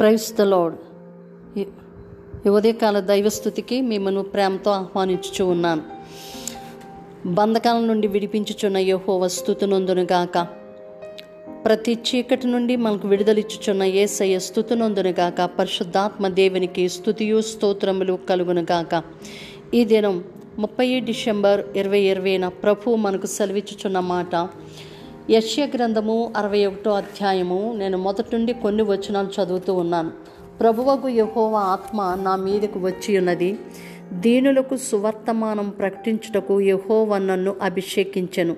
Price the lord ఈ- ఉదయకాల దైవస్థుతికి మిమ్మను ప్రేమతో ఆహ్వానించుచు ఉన్నాను బంధకాల నుండి విడిపించుచున్న యహోవ స్థుతునందునుగాక. ప్రతి చీకటి నుండి మనకు విడుదలిచ్చుచున్న ఏసయ్య స్థుతునందునుగాక. పరిశుద్ధాత్మ దేవునికి స్థుతియు స్తోత్రములు కలుగునుగాక. ఈ దినం ముప్పై డిసెంబర్ ఇరవై ఇరవైన ప్రభు మనకు సెలవిచ్చుచున్న మాట యశ్య గ్రంథము అరవై ఒకటో అధ్యాయము. నేను మొదటి నుండి కొన్ని వచనాలు చదువుతూ ఉన్నాను. ప్రభువకు యహోవ ఆత్మ నా మీదకు వచ్చి ఉన్నది. దీనులకు సువర్తమానం ప్రకటించుటకు యహోవ నన్ను అభిషేకించెను.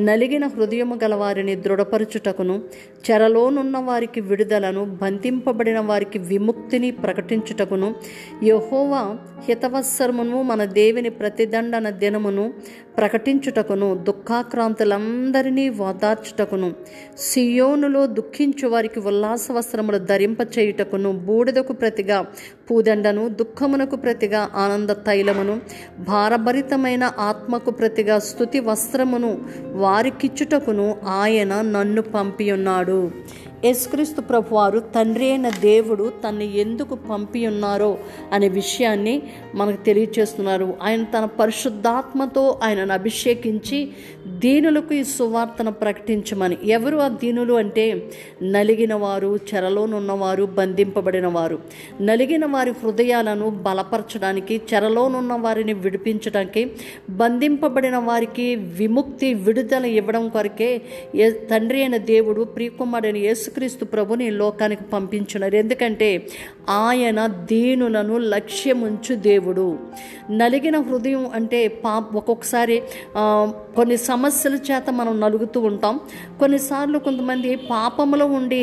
నలిగిన హృదయము గలవారిని దృఢపరచుటకును చెరలోనున్న వారికి విడుదలను బంధింపబడిన వారికి విముక్తిని ప్రకటించుటకును యహోవ హితవత్సరమును మన దేవుని ప్రతిదండన దినమును ప్రకటించుటకును దుఃఖాక్రాంతులందరినీ ఓదార్చుటకును సియోనులో దుఃఖించు వారికి ఉల్లాస వస్త్రములు ధరింపచేయుటకును బూడిదకు ప్రతిగా పూదండను దుఃఖమునకు ప్రతిగా ఆనంద తైలమును భారభరితమైన ఆత్మకు ప్రతిగా స్థుతి వస్త్రమును వారికిచ్చుటకును ఆయన నన్ను పంపియున్నాడు. యేసుక్రీస్తు ప్రభువారు తండ్రి అయిన దేవుడు తన్ని ఎందుకు పంపి ఉన్నారో అనే విషయాన్ని మనకు తెలియచేస్తున్నారు. ఆయన తన పరిశుద్ధాత్మతో ఆయనను అభిషేకించి దీనులకు ఈ సువార్తను ప్రకటించమని. ఎవరు ఆ దీనులు అంటే? నలిగిన వారు చెరలోనున్నవారు బంధింపబడిన వారు నలిగిన వారి హృదయాలను బలపరచడానికి చెరలోనున్న వారిని విడిపించడానికి బంధింపబడిన వారికి విముక్తి విడుదల ఇవ్వడం కొరకే తండ్రి అయిన దేవుడు ప్రియకుమారుడైన యేసుక్రీస్తు ప్రభుని లోకానికి పంపించున్నారు. ఎందుకంటే ఆయన దీనులను లక్ష్యముంచు దేవుడు. నలిగిన హృదయం అంటే పా ఒక్కొక్కసారి కొన్ని సమస్యల చేత మనం నలుగుతూ ఉంటాం. కొన్నిసార్లు కొంతమంది పాపములో ఉండి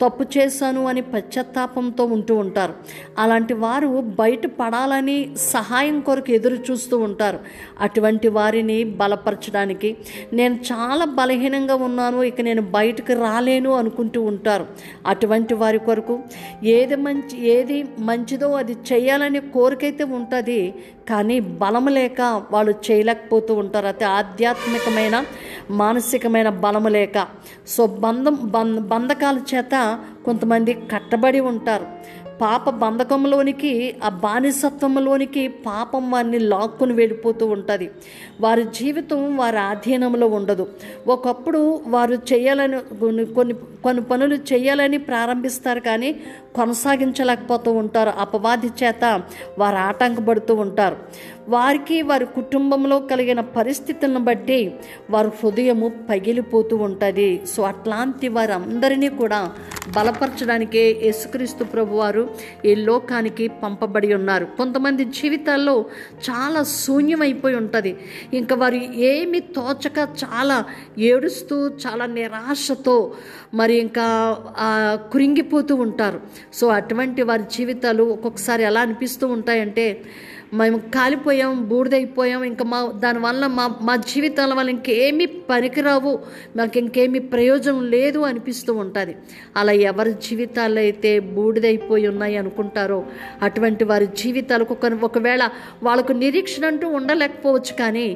తప్పు చేశాను అని పశ్చాత్తాపంతో ఉంటూ ఉంటారు. అలాంటి వారు బయట పడాలని సహాయం కొరకు ఎదురు చూస్తూ ఉంటారు. అటువంటి వారిని బలపరచడానికి నేను చాలా బలహీనంగా ఉన్నాను ఇక నేను బయటకు రాలేను అనుకుంటూ ఉంటారు. అటువంటి వారి కొరకు ఏది మంచి ఏది మంచిదో అది చేయాలనే కోరికైతే ఉంటుంది కానీ బలం లేక వాళ్ళు చేయలేకపోతూ ఉంటారు. అయితే ఆధ్యాత్మికమైన మానసికమైన బలము లేక. సో బంధం బంధ బంధకాల చేత కొంతమంది కట్టబడి ఉంటారు. పాప బంధకంలోనికి ఆ బానిసత్వంలోనికి పాపం వారిని లాక్కుని వెళ్ళిపోతూ ఉంటుంది. వారి జీవితం వారి ఆధీనంలో ఉండదు. ఒకప్పుడు వారు చేయాలని కొన్ని కొన్ని పనులు చేయాలని ప్రారంభిస్తారు కానీ కొనసాగించలేకపోతూ ఉంటారు. అపవాది చేత వారు ఆటంకపడుతూ ఉంటారు. వారికి వారి కుటుంబంలో కలిగిన పరిస్థితులను బట్టి వారి హృదయము పగిలిపోతూ ఉంటుంది. సో అట్లాంటి వారందరినీ కూడా బలపరచడానికే యేసుక్రీస్తు ప్రభు వారు ఈ లోకానికి పంపబడి ఉన్నారు. కొంతమంది జీవితాల్లో చాలా శూన్యమైపోయి ఉంటుంది. ఇంకా వారు ఏమి తోచక చాలా ఏడుస్తూ చాలా నిరాశతో మరి ఇంకా కురింగిపోతూ కృంగిపోతూ ఉంటారు. సో అటువంటి వారి జీవితాలు ఒక్కొక్కసారి ఎలా అనిపిస్తూ ఉంటాయంటే మేము కాలిపోయాం బూడిదైపోయాం ఇంకా మా దానివల్ల మా మా జీవితాల వల్ల ఇంకేమీ పనికిరావు మాకు ఇంకేమీ ప్రయోజనం లేదు అనిపిస్తూ ఉంటుంది. అలా ఎవరి జీవితాలు అయితే బూడిదైపోయి ఉన్నాయి అనుకుంటారో అటువంటి వారి జీవితాలకు ఒక ఒకవేళ వాళ్ళకు నిరీక్షణ అంటూ ఉండలేకపోవచ్చు కానీ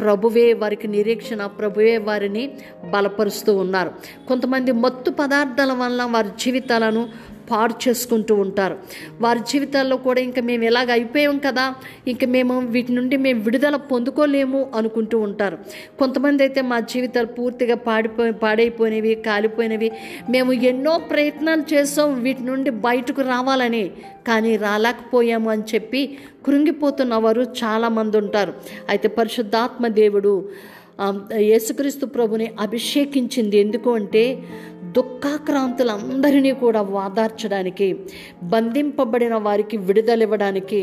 ప్రభువే వారికి నిరీక్షణ ప్రభువే వారిని బలపరుస్తూ ఉన్నారు. కొంతమంది మత్తు పదార్థాల వల్ల వారి జీవితాలను పాడు చేసుకుంటూ ఉంటారు. వారి జీవితాల్లో కూడా ఇంకా మేము ఎలాగ అయిపోయాం కదా ఇంకా మేము వీటి నుండి మేము విడుదల పొందుకోలేము అనుకుంటూ ఉంటారు. కొంతమంది అయితే మా జీవితాలు పూర్తిగా పాడిపోయి పాడైపోయినవి కాలిపోయినవి. మేము ఎన్నో ప్రయత్నాలు చేసాం వీటి నుండి బయటకు రావాలని కానీ రాలేకపోయాము అని చెప్పి కృంగిపోతున్న వారు చాలామంది ఉంటారు. అయితే పరిశుద్ధాత్మ దేవుడు యేసుక్రీస్తు ప్రభుని అభిషేకించింది ఎందుకు అంటే దుఃఖాక్రాంతులందరినీ కూడా వాదార్చడానికి బంధింపబడిన వారికి విడుదలివ్వడానికి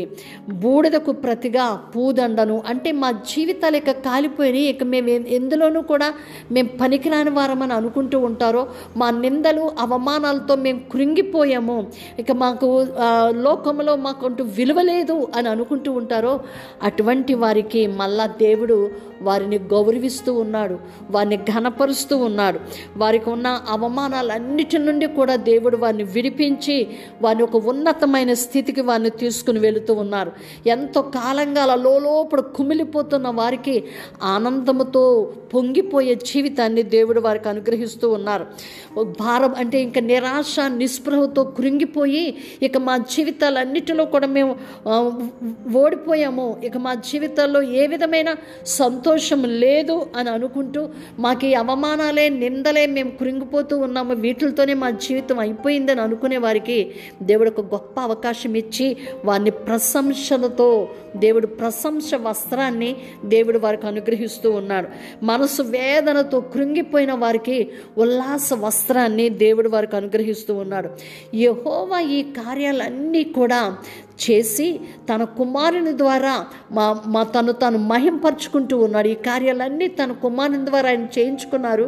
బూడిదకు ప్రతిగా పూదండను. అంటే మా జీవితాలు ఇక కాలిపోయినాయి. ఇక మేము ఎందులోనూ కూడా మేము పనికిరాని వారమని అనుకుంటూ ఉంటారో మా నిందలు అవమానాలతో మేము కృంగిపోయాము. ఇక మాకు లోకంలో మాకంటూ విలువ లేదు అని అనుకుంటూ ఉంటారో అటువంటి వారికి మళ్ళా దేవుడు వారిని గౌరవిస్తూ ఉన్నాడు. వారిని ఘనపరుస్తూ ఉన్నాడు. వారికి ఉన్న అవమానం అవమానాలన్నిటి నుండి కూడా దేవుడు వారిని విడిపించి వారిని ఒక ఉన్నతమైన స్థితికి వారిని తీసుకుని వెళుతూ ఉన్నారు. ఎంతో కాలంగా అలా లోపల కుమిలిపోతున్న వారికి ఆనందముతో పొంగిపోయే జీవితాన్ని దేవుడు వారికి అనుగ్రహిస్తూ ఉన్నారు. భారం అంటే ఇంకా నిరాశ నిస్పృహతో కృంగిపోయి ఇక మా జీవితాలన్నిటిలో కూడా మేము ఓడిపోయాము. ఇక మా జీవితాల్లో ఏ విధమైన సంతోషం లేదు అని అనుకుంటూ మాకు ఈ అవమానాలే నిందలే మేము కృంగిపోతూ ఉన్నాము. వీటితోనే మా జీవితం అయిపోయిందని అనుకునే వారికి దేవుడు ఒక గొప్ప అవకాశం ఇచ్చి వారిని ప్రశంసలతో దేవుడు ప్రశంస వస్త్రాన్ని దేవుడు వారికి అనుగ్రహిస్తూ ఉన్నాడు. మనసు వేదనతో కృంగిపోయిన వారికి ఉల్లాస వస్త్రాన్ని దేవుడు వారికి అనుగ్రహిస్తూ ఉన్నాడు. యహోవా ఈ కార్యాలన్నీ కూడా చేసి తన కుమారుని ద్వారా మా మా తను తను మహింపరుచుకుంటూ ఉన్నాడు. ఈ కార్యాలన్నీ తన కుమారుని ద్వారా ఆయన చేయించుకున్నారు.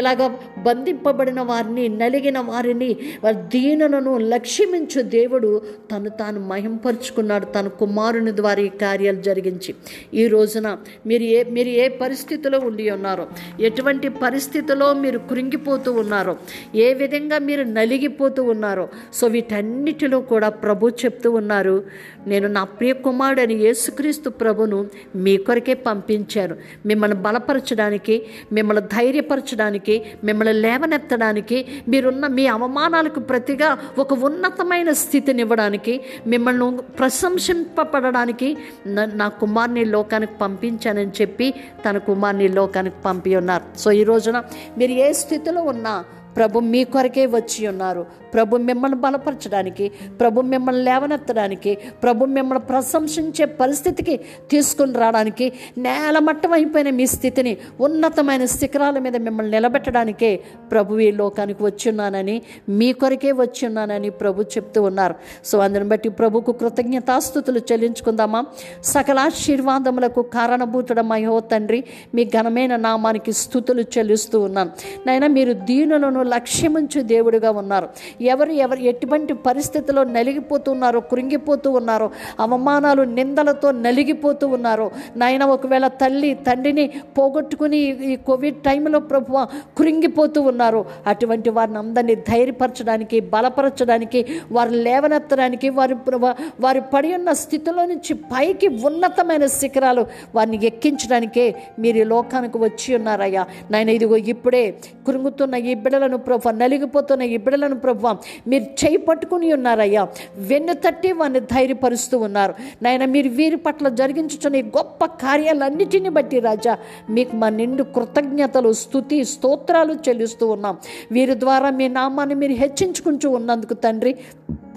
ఎలాగ బంధింపబడిన వారిని నలిగిన వారిని వారి దీనులను లక్ష్యమించు దేవుడు తను తాను మహింపరుచుకున్నాడు తన కుమారుని ద్వారా ఈ కార్యాలు జరిగించి. ఈ రోజున మీరు ఏ మీరు ఏ పరిస్థితిలో ఉండి ఉన్నారో ఎటువంటి పరిస్థితిలో మీరు కృంగిపోతూ ఉన్నారో ఏ విధంగా మీరు నలిగిపోతూ ఉన్నారో సో వీటన్నిటిలో కూడా ప్రభు చెప్తూ ఉన్నారు. నేను నా ప్రియ కుమారుడు అని యేసుక్రీస్తు ప్రభును మీ కొరకే పంపించాను. మిమ్మల్ని బలపరచడానికి మిమ్మల్ని ధైర్యపరచడానికి మిమ్మల్ని లేవనెత్తడానికి మీరున్న మీ అవమానాలకు ప్రతిగా ఒక ఉన్నతమైన స్థితినివ్వడానికి మిమ్మల్ని ప్రశంసింపబడడానికి నా- నా కుమార్ని లోకానికి పంపించానని చెప్పి తన కుమార్ని లోకానికి పంపి ఉన్నారు సో ఈ రోజున మీరు ఏ స్థితిలో ఉన్నా ప్రభు మీ కొరకే వచ్చి ఉన్నారు. ప్రభు మిమ్మల్ని బలపరచడానికి ప్రభు మిమ్మల్ని లేవనెత్తడానికి ప్రభు మిమ్మల్ని ప్రశంసించే పరిస్థితికి తీసుకుని రావడానికి నేలమట్టం అయిపోయిన మీ స్థితిని ఉన్నతమైన శిఖరాల మీద మిమ్మల్ని నిలబెట్టడానికే ప్రభు ఈ లోకానికి వచ్చి ఉన్నానని మీ కొరకే వచ్చిన్నానని ప్రభు చెప్తూ ఉన్నారు. సో అందుని బట్టి ప్రభుకు కృతజ్ఞతాస్థుతులు చెల్లించుకుందామా? సకల ఆశీర్వాదములకు కారణభూతుడమయ్యో తండ్రి మీ ఘనమైన నామానికి స్థుతులు చెల్లిస్తూ ఉన్నాను నైనా మీరు దీనులను లక్ష్యముంచు దేవుడిగా ఉన్నారు. ఎవరు ఎవరు ఎటువంటి పరిస్థితిలో నలిగిపోతున్నారో కృంగిపోతూ ఉన్నారో అవమానాలు నిందలతో నలిగిపోతూ ఉన్నారో నాయన ఒకవేళ తల్లి తండ్రిని పోగొట్టుకుని ఈ- కోవిడ్ టైంలో ప్రభు కృంగిపోతూ ఉన్నారు అటువంటి వారిని అందరినీ ధైర్యపరచడానికి బలపరచడానికి వారు లేవనెత్తడానికి వారి ప్ర- వారి పడి ఉన్న స్థితిలో నుంచి పైకి ఉన్నతమైన శిఖరాలు వారిని ఎక్కించడానికే మీరు ఈ లోకానికి వచ్చి ఉన్నారయ్యా. నాయన ఇదిగో ఇప్పుడే కృంగుతున్న ఈ బిడలను ప్రభు నలిగిపోతున్న ఈ బిడలను ప్రభు మీరు చేయి పట్టుకుని ఉన్నారయ్యా. వెన్ను తట్టి వారిని ధైర్యపరుస్తూ ఉన్నారు. నాయన మీరు వీరి పట్ల జరిగించుచున్న ఈ గొప్ప కార్యాలన్నిటిని బట్టి రాజా మీకు మా నిండు కృతజ్ఞతలు స్థుతి స్తోత్రాలు చెల్లిస్తూ ఉన్నాం. వీరి ద్వారా మీ నామాన్ని మీరు హెచ్చించుకుంటూ ఉన్నందుకు తండ్రి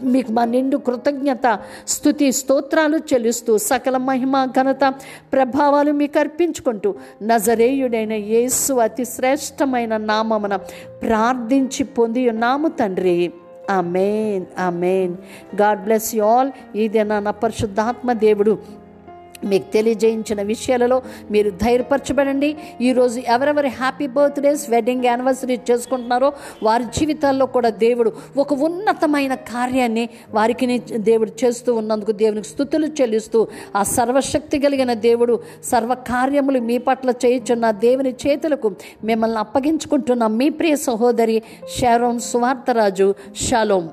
మీకు మా నిండు కృతజ్ఞత స్థుతి స్తోత్రాలు చెల్లిస్తూ సకల మహిమ ఘనత ప్రభావాలు మీకు అర్పించుకుంటూ నజరేయుడైన యేసు అతి శ్రేష్టమైన నామమున ప్రార్థించి పొంది ఉన్నాము తండ్రి. Amen amen God bless you all. ఇదే నా పరిశుద్ధాత్మ దేవుడు మీకు తెలియజేయించిన విషయాలలో మీరు ధైర్యపరచబడండి. ఈరోజు ఎవరెవరి హ్యాపీ బర్త్డేస్ వెడ్డింగ్ యానివర్సరీ చేసుకుంటున్నారో వారి జీవితాల్లో కూడా దేవుడు ఒక ఉన్నతమైన కార్యాన్ని వారికి దేవుడు చేస్తూ ఉన్నందుకు దేవునికి స్థుతులు చెల్లిస్తూ ఆ సర్వశక్తి కలిగిన దేవుడు సర్వ కార్యములు మీ పట్ల చేయుచున్న దేవుని చేతులకు మిమ్మల్ని అప్పగించుకుంటున్న మీ ప్రియ సహోదరి షారోన్ సువార్తరాజు. షాలోం.